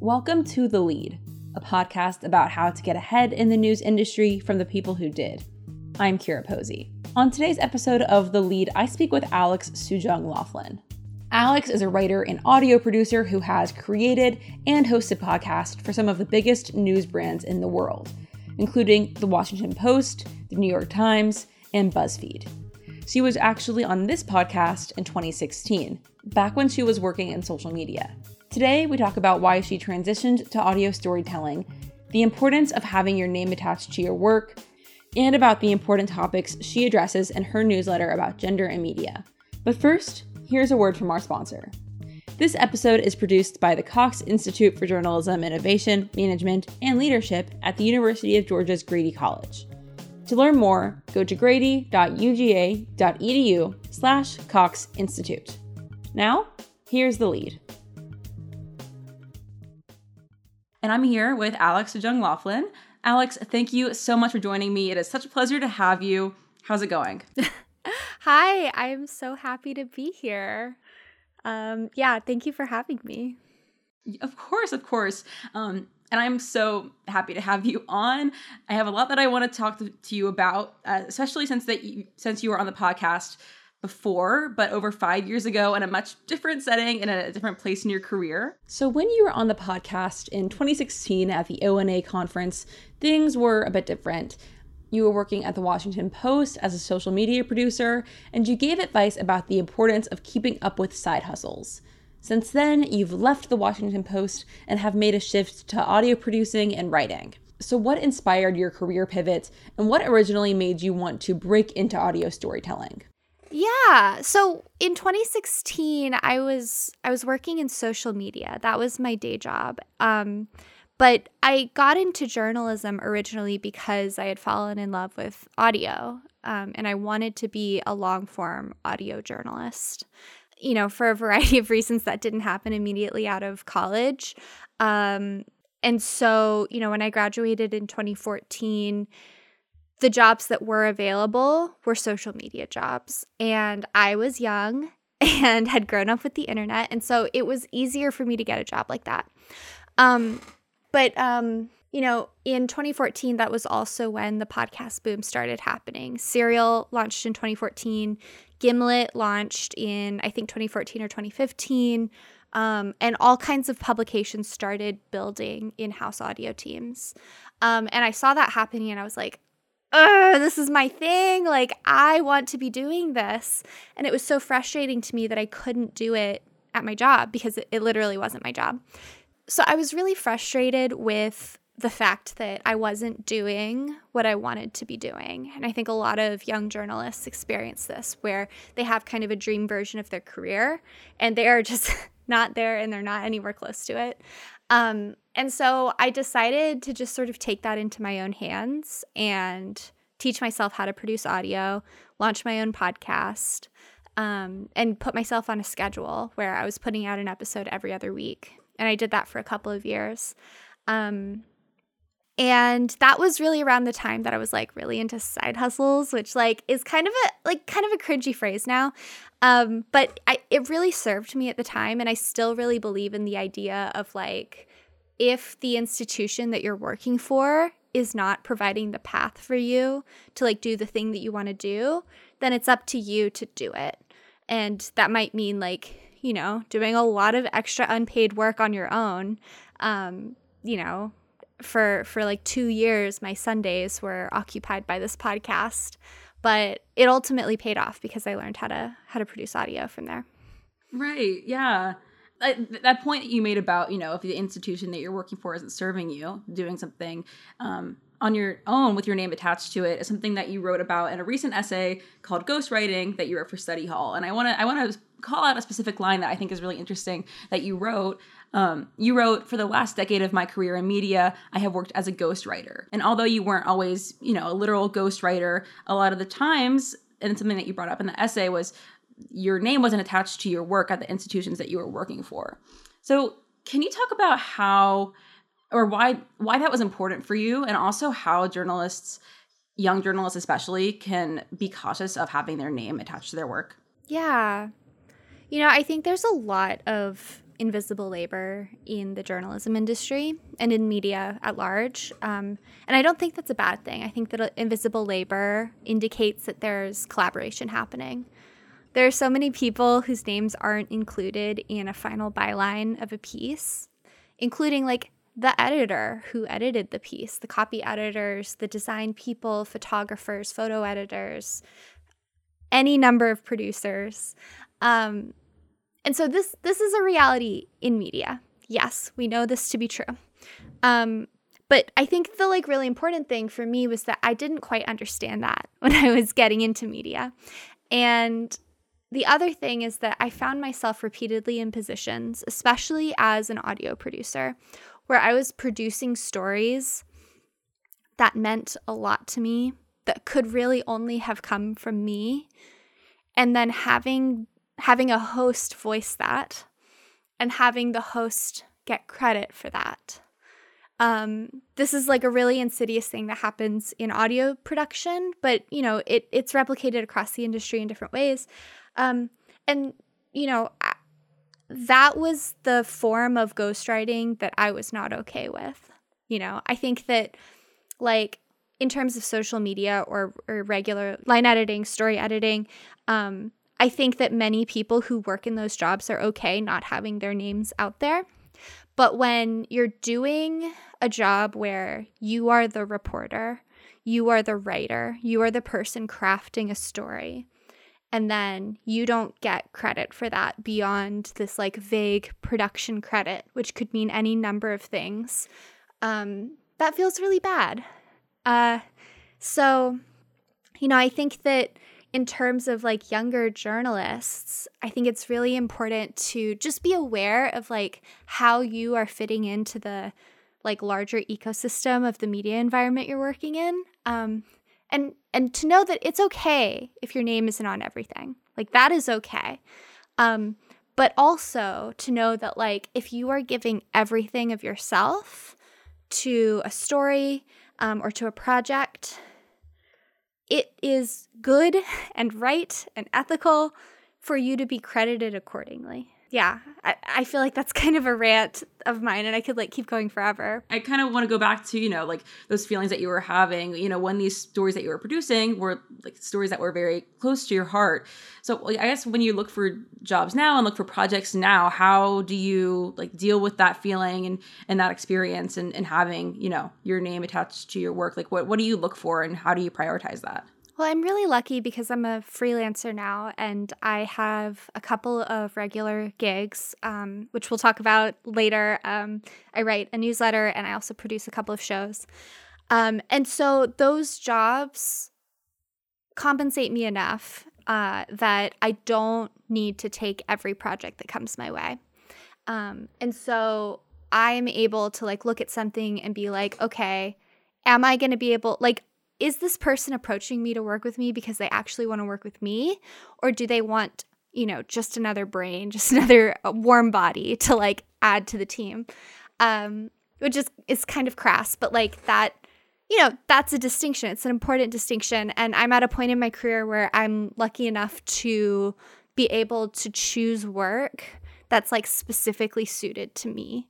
Welcome to The Lead, a podcast about how to get ahead in the news industry from the people who did. I'm Kyra Posey. On today's episode of The Lead, I speak with Alex Sujong Laughlin. Alex is a writer and audio producer who has created and hosted podcasts for some of the biggest news brands in the world, including The Washington Post, The New York Times, and BuzzFeed. She was actually on this podcast in 2016, back when she was working in social media. Today, we talk about why she transitioned to audio storytelling, the importance of having your name attached to your work, and about the important topics she addresses in her newsletter about gender and media. But first, here's a word from our sponsor. This episode is produced by the Cox Institute for Journalism Innovation, Management, and Leadership at the University of Georgia's Grady College. To learn more, go to grady.uga.edu slash Cox Institute. Now, here's the lead. And I'm here with Alex Sujong Laughlin. Alex, thank you so much for joining me. It is such a pleasure to have you. How's it going? Hi, I'm so happy to be here. Um, yeah, thank you for having me. Of course, of course. Um, and I'm so happy to have you on. I have a lot that I want to talk to, to you about, uh, especially since that you, since you were on the podcast before, but over five years ago in a much different setting in a different place in your career. So, when you were on the podcast in 2016 at the ONA conference, things were a bit different. You were working at the Washington Post as a social media producer, and you gave advice about the importance of keeping up with side hustles. Since then, you've left the Washington Post and have made a shift to audio producing and writing. So, what inspired your career pivot, and what originally made you want to break into audio storytelling? Yeah. So in 2016, I was I was working in social media. That was my day job. Um, but I got into journalism originally because I had fallen in love with audio, um, and I wanted to be a long form audio journalist. You know, for a variety of reasons that didn't happen immediately out of college. Um, and so, you know, when I graduated in 2014 the jobs that were available were social media jobs. And I was young and had grown up with the internet. And so it was easier for me to get a job like that. Um, but, um, you know, in 2014, that was also when the podcast boom started happening. Serial launched in 2014, Gimlet launched in, I think, 2014 or 2015. Um, and all kinds of publications started building in house audio teams. Um, and I saw that happening and I was like, this is my thing. Like, I want to be doing this. And it was so frustrating to me that I couldn't do it at my job because it, it literally wasn't my job. So I was really frustrated with the fact that I wasn't doing what I wanted to be doing. And I think a lot of young journalists experience this where they have kind of a dream version of their career and they are just not there and they're not anywhere close to it. Um, and so I decided to just sort of take that into my own hands and teach myself how to produce audio, launch my own podcast, um, and put myself on a schedule where I was putting out an episode every other week. And I did that for a couple of years. Um, and that was really around the time that I was like really into side hustles, which like is kind of a like kind of a cringy phrase now. Um, but I, it really served me at the time, and I still really believe in the idea of like if the institution that you're working for is not providing the path for you to like do the thing that you want to do, then it's up to you to do it. And that might mean like, you know, doing a lot of extra unpaid work on your own. Um, you know, for for like 2 years my Sundays were occupied by this podcast, but it ultimately paid off because I learned how to how to produce audio from there. Right. Yeah that point that you made about you know if the institution that you're working for isn't serving you doing something um, on your own with your name attached to it is something that you wrote about in a recent essay called ghostwriting that you wrote for study hall. And i want to i want to call out a specific line that i think is really interesting that you wrote. Um, you wrote for the last decade of my career in media i have worked as a ghostwriter. And although you weren't always you know a literal ghostwriter a lot of the times and something that you brought up in the essay was your name wasn't attached to your work at the institutions that you were working for. So, can you talk about how or why why that was important for you and also how journalists young journalists especially can be cautious of having their name attached to their work? Yeah. You know, I think there's a lot of invisible labor in the journalism industry and in media at large. Um, and I don't think that's a bad thing. I think that invisible labor indicates that there's collaboration happening. There are so many people whose names aren't included in a final byline of a piece, including like the editor who edited the piece, the copy editors, the design people, photographers, photo editors, any number of producers. Um, and so this this is a reality in media. Yes, we know this to be true. Um, but I think the like really important thing for me was that I didn't quite understand that when I was getting into media. And the other thing is that I found myself repeatedly in positions, especially as an audio producer, where I was producing stories that meant a lot to me that could really only have come from me and then having having a host voice that and having the host get credit for that. Um, this is like a really insidious thing that happens in audio production, but you know it it's replicated across the industry in different ways. Um, and you know that was the form of ghostwriting that I was not okay with. You know, I think that like in terms of social media or, or regular line editing, story editing, um, I think that many people who work in those jobs are okay not having their names out there. But when you're doing a job where you are the reporter, you are the writer, you are the person crafting a story, and then you don't get credit for that beyond this like vague production credit, which could mean any number of things, um, that feels really bad. Uh, so, you know, I think that in terms of like younger journalists, I think it's really important to just be aware of like how you are fitting into the like larger ecosystem of the media environment you're working in. Um, and and to know that it's okay if your name isn't on everything. Like that is okay. Um, but also to know that like if you are giving everything of yourself to a story um, or to a project it is good and right and ethical for you to be credited accordingly. Yeah, I, I feel like that's kind of a rant of mine and I could like keep going forever. I kind of want to go back to, you know, like those feelings that you were having, you know, when these stories that you were producing were like stories that were very close to your heart. So I guess when you look for jobs now and look for projects now, how do you like deal with that feeling and, and that experience and, and having, you know, your name attached to your work? Like what, what do you look for and how do you prioritize that? Well, I'm really lucky because I'm a freelancer now and I have a couple of regular gigs, um, which we'll talk about later. Um, I write a newsletter and I also produce a couple of shows. Um, and so those jobs compensate me enough uh, that I don't need to take every project that comes my way. Um, and so I'm able to like look at something and be like, okay, am I going to be able, like, is this person approaching me to work with me because they actually want to work with me? Or do they want you know just another brain just another uh, warm body to like add to the team? Um which is is kind of crass but like that you know that's a distinction. It's an important distinction and i'm at a point in my career where i'm lucky enough to be able to choose work that's like specifically suited to me.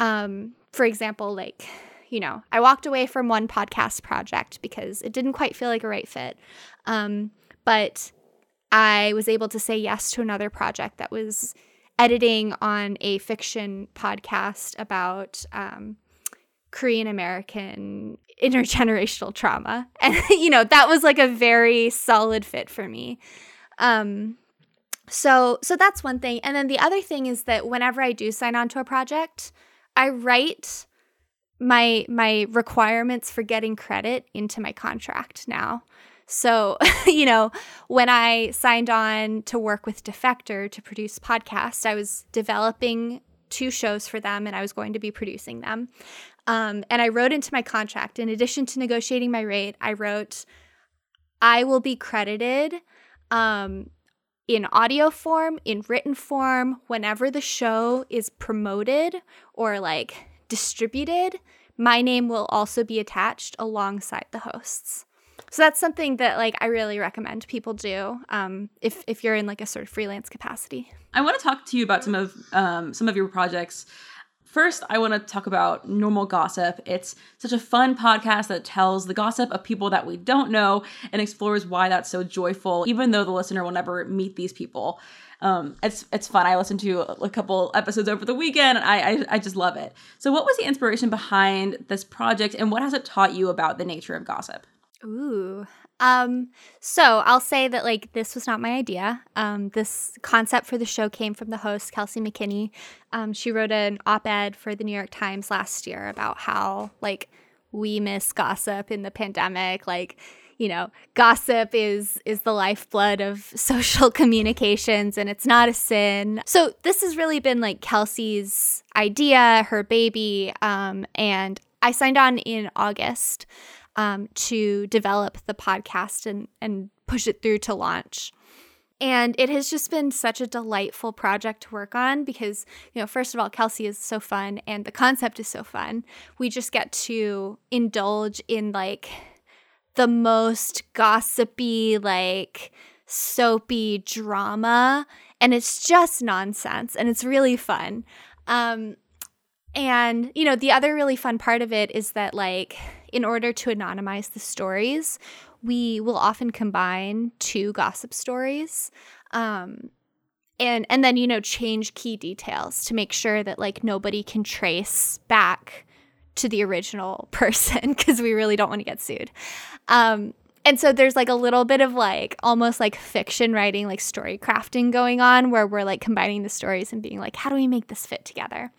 Um for example like you know, I walked away from one podcast project because it didn't quite feel like a right fit. Um, but I was able to say yes to another project that was editing on a fiction podcast about um, Korean American intergenerational trauma. And, you know, that was like a very solid fit for me. Um, so, so that's one thing. And then the other thing is that whenever I do sign on to a project, I write my my requirements for getting credit into my contract now. So, you know, when I signed on to work with Defector to produce podcasts, I was developing two shows for them and I was going to be producing them. Um, and I wrote into my contract, in addition to negotiating my rate, I wrote, I will be credited um, in audio form, in written form, whenever the show is promoted or like distributed, my name will also be attached alongside the hosts. so that's something that like I really recommend people do um, if if you're in like a sort of freelance capacity. I want to talk to you about some of um, some of your projects. First, I want to talk about Normal Gossip. It's such a fun podcast that tells the gossip of people that we don't know and explores why that's so joyful, even though the listener will never meet these people. Um, it's it's fun. I listened to a, couple episodes over the weekend. And I, I I just love it. So, what was the inspiration behind this project, and what has it taught you about the nature of gossip? Ooh. Um, so I'll say that like this was not my idea. Um, this concept for the show came from the host, Kelsey McKinney. Um, she wrote an op-ed for the New York Times last year about how like we miss gossip in the pandemic. Like, you know, gossip is is the lifeblood of social communications and it's not a sin. So this has really been like Kelsey's idea, her baby. Um, and I signed on in August um, to develop the podcast and, and push it through to launch. And it has just been such a delightful project to work on because, you know, first of all, Kelsey is so fun and the concept is so fun. We just get to indulge in like the most gossipy, like soapy drama. And it's just nonsense and it's really fun. Um, and, you know, the other really fun part of it is that, like, in order to anonymize the stories, we will often combine two gossip stories. Um, and and then you know change key details to make sure that like nobody can trace back to the original person because we really don't want to get sued um, and so there's like a little bit of like almost like fiction writing like story crafting going on where we're like combining the stories and being like how do we make this fit together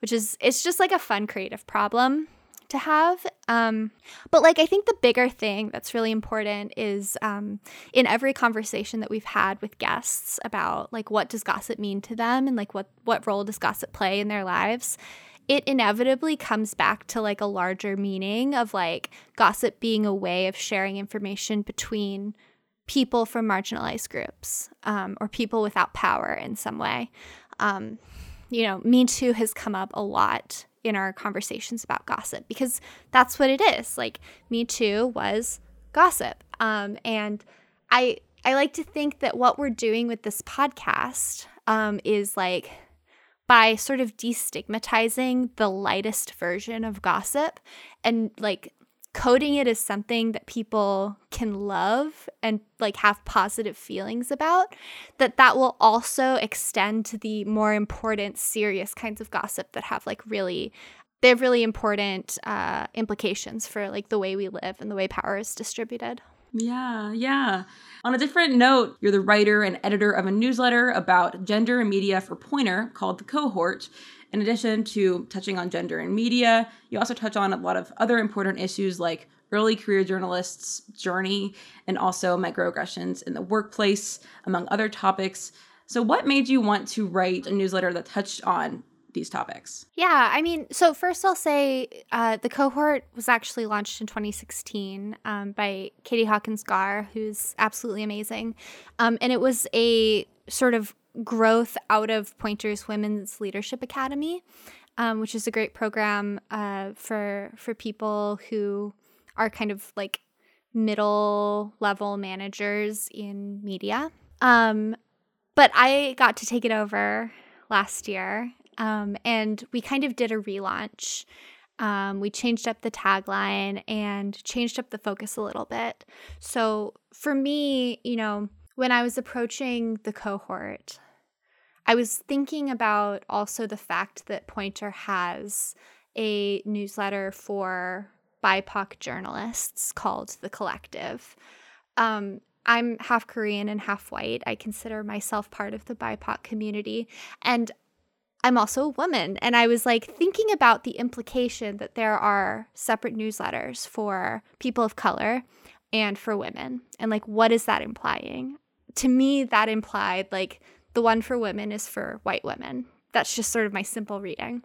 which is it's just like a fun creative problem to have. Um, but like I think the bigger thing that's really important is um, in every conversation that we've had with guests about like what does gossip mean to them and like what what role does gossip play in their lives. It inevitably comes back to like a larger meaning of like gossip being a way of sharing information between people from marginalized groups um, or people without power in some way. Um, you know, Me Too has come up a lot in our conversations about gossip because that's what it is. Like Me Too was gossip. Um, and I I like to think that what we're doing with this podcast um, is like by sort of destigmatizing the lightest version of gossip and like coding it as something that people can love and like have positive feelings about that that will also extend to the more important serious kinds of gossip that have like really they have really important uh, implications for like the way we live and the way power is distributed yeah, yeah. On a different note, you're the writer and editor of a newsletter about gender and media for Poynter called The Cohort. In addition to touching on gender and media, you also touch on a lot of other important issues like early career journalists' journey and also microaggressions in the workplace, among other topics. So, what made you want to write a newsletter that touched on these topics? Yeah, I mean, so first I'll say uh, the cohort was actually launched in 2016 um, by Katie Hawkins Gaar, who's absolutely amazing. Um, and it was a sort of growth out of Poynter's Women's Leadership Academy, um, which is a great program uh, for for people who are kind of like middle level managers in media. Um, but I got to take it over last year, um, and we kind of did a relaunch. Um, we changed up the tagline and changed up the focus a little bit. So for me, you know, when I was approaching the cohort, I was thinking about also the fact that Poynter has a newsletter for BIPOC journalists called The Collective. Um, I'm half Korean and half white. I consider myself part of the BIPOC community. And I'm also a woman. And I was like thinking about the implication that there are separate newsletters for people of color and for women. And like, what is that implying? To me, that implied like the one for women is for white women. That's just sort of my simple reading.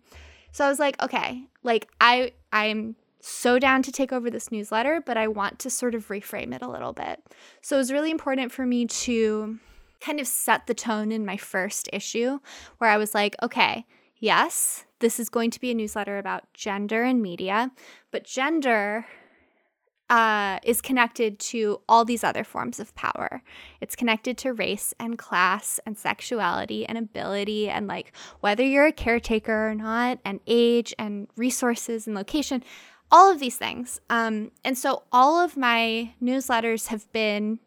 So I was like, okay, like I I'm so down to take over this newsletter, but I want to sort of reframe it a little bit. So it was really important for me to kind of set the tone in my first issue where I was like, okay, yes, this is going to be a newsletter about gender and media, but gender uh, is connected to all these other forms of power. It's connected to race and class and sexuality and ability and like whether you're a caretaker or not, and age and resources and location, all of these things. Um, and so all of my newsletters have been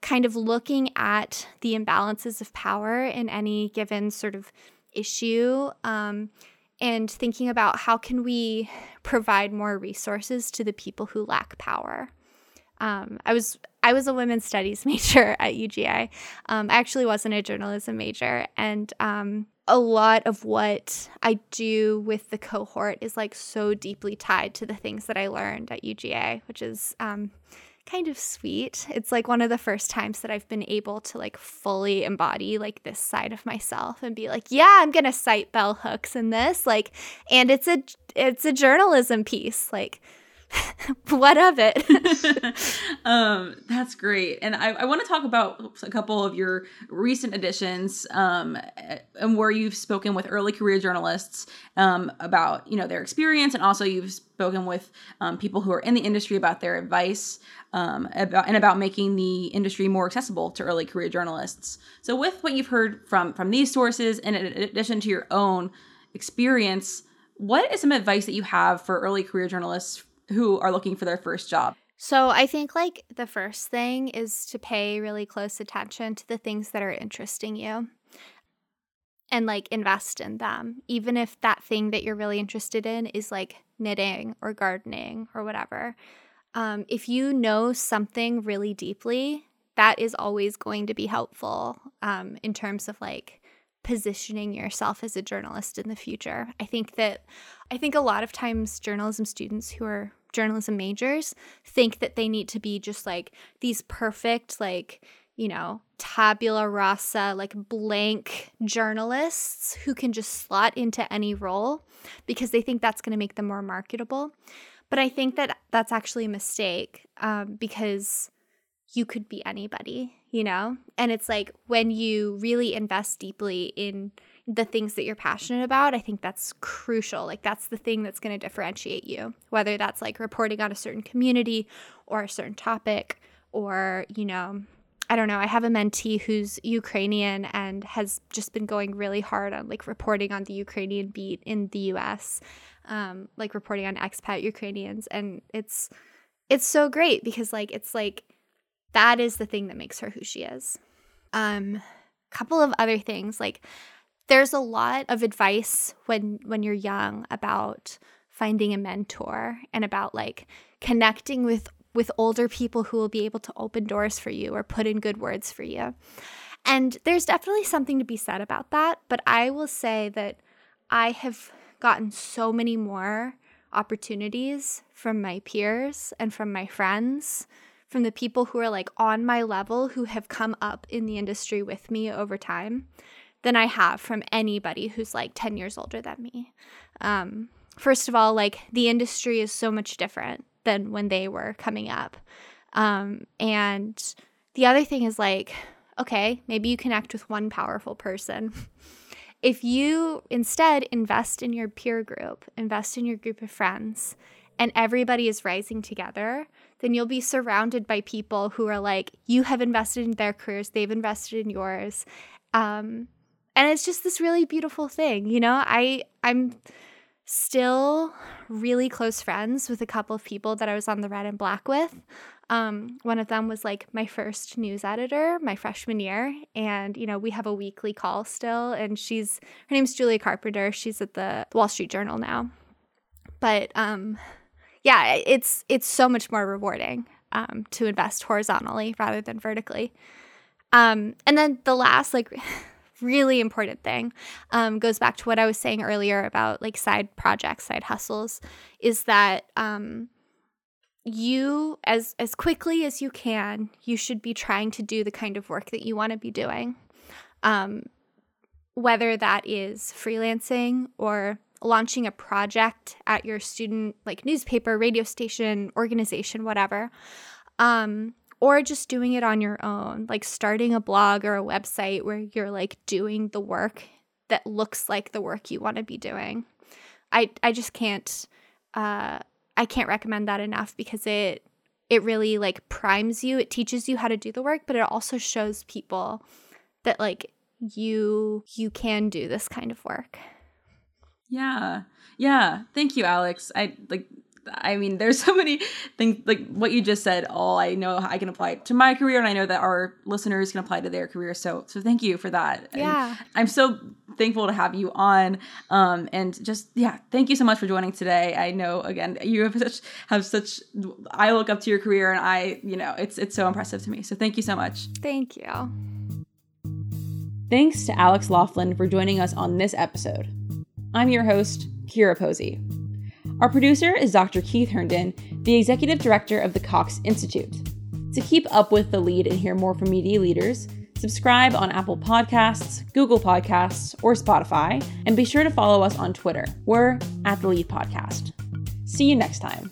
kind of looking at the imbalances of power in any given sort of issue. Um, and thinking about how can we provide more resources to the people who lack power. Um, I was I was a women's studies major at UGA. Um, I actually wasn't a journalism major, and um, a lot of what I do with the cohort is like so deeply tied to the things that I learned at UGA, which is um, kind of sweet. It's like one of the first times that I've been able to like fully embody like this side of myself and be like, yeah, I'm going to cite bell hooks in this like and it's a it's a journalism piece like what of it? um, that's great. And I, I want to talk about a couple of your recent additions um, and where you've spoken with early career journalists um, about, you know, their experience. And also you've spoken with um, people who are in the industry about their advice um, about, and about making the industry more accessible to early career journalists. So with what you've heard from, from these sources, and in addition to your own experience, what is some advice that you have for early career journalists who are looking for their first job? So, I think like the first thing is to pay really close attention to the things that are interesting you and like invest in them, even if that thing that you're really interested in is like knitting or gardening or whatever. Um, if you know something really deeply, that is always going to be helpful um, in terms of like positioning yourself as a journalist in the future. I think that I think a lot of times journalism students who are journalism majors think that they need to be just like these perfect like you know tabula rasa like blank journalists who can just slot into any role because they think that's going to make them more marketable. But i think that that's actually a mistake um, because you could be anybody you know? And it's like when you really invest deeply in the things that you're passionate about, I think that's crucial. Like, that's the thing that's going to differentiate you, whether that's like reporting on a certain community or a certain topic, or, you know, I don't know. I have a mentee who's Ukrainian and has just been going really hard on like reporting on the Ukrainian beat in the US, um, like reporting on expat Ukrainians. And it's, it's so great because like, it's like, that is the thing that makes her who she is. Um, couple of other things like there's a lot of advice when when you're young about finding a mentor and about like connecting with with older people who will be able to open doors for you or put in good words for you. And there's definitely something to be said about that, but I will say that I have gotten so many more opportunities from my peers and from my friends, from the people who are like on my level who have come up in the industry with me over time than I have from anybody who's like 10 years older than me. Um, first of all, like the industry is so much different than when they were coming up. Um, and the other thing is like, okay, maybe you connect with one powerful person. if you instead invest in your peer group, invest in your group of friends, and everybody is rising together, then you'll be surrounded by people who are like, you have invested in their careers, they've invested in yours. Um, and it's just this really beautiful thing you know? I i'm still really close friends with a couple of people that i was on the red and black with. Um, one of them was like my first news editor my freshman year. And you know we have a weekly call still. And she's her name's julia carpenter. She's at the wall street journal now. But um yeah it's it's so much more rewarding um, to invest horizontally rather than vertically. Um, and then the last like really important thing um, goes back to what I was saying earlier about like side projects, side hustles, is that um, you as as quickly as you can, you should be trying to do the kind of work that you want to be doing, um, whether that is freelancing or launching a project at your student like newspaper, radio station, organization, whatever. Um, or just doing it on your own, like starting a blog or a website where you're like doing the work that looks like the work you want to be doing. I I just can't uh I can't recommend that enough because it it really like primes you. It teaches you how to do the work, but it also shows people that like you you can do this kind of work. Yeah. Yeah. Thank you, Alex. I like I mean, there's so many things like what you just said. All I know I can apply to my career, and I know that our listeners can apply to their career. So, so thank you for that. Yeah, and I'm so thankful to have you on. Um, and just yeah, thank you so much for joining today. I know again you have such have such. I look up to your career, and I you know it's it's so impressive to me. So thank you so much. Thank you. Thanks to Alex Laughlin for joining us on this episode. I'm your host, Kyra Posey. Our producer is Dr. Keith Herndon, the executive director of the Cox Institute. To keep up with the lead and hear more from media leaders, subscribe on Apple Podcasts, Google Podcasts, or Spotify, and be sure to follow us on Twitter. We're at the Lead Podcast. See you next time.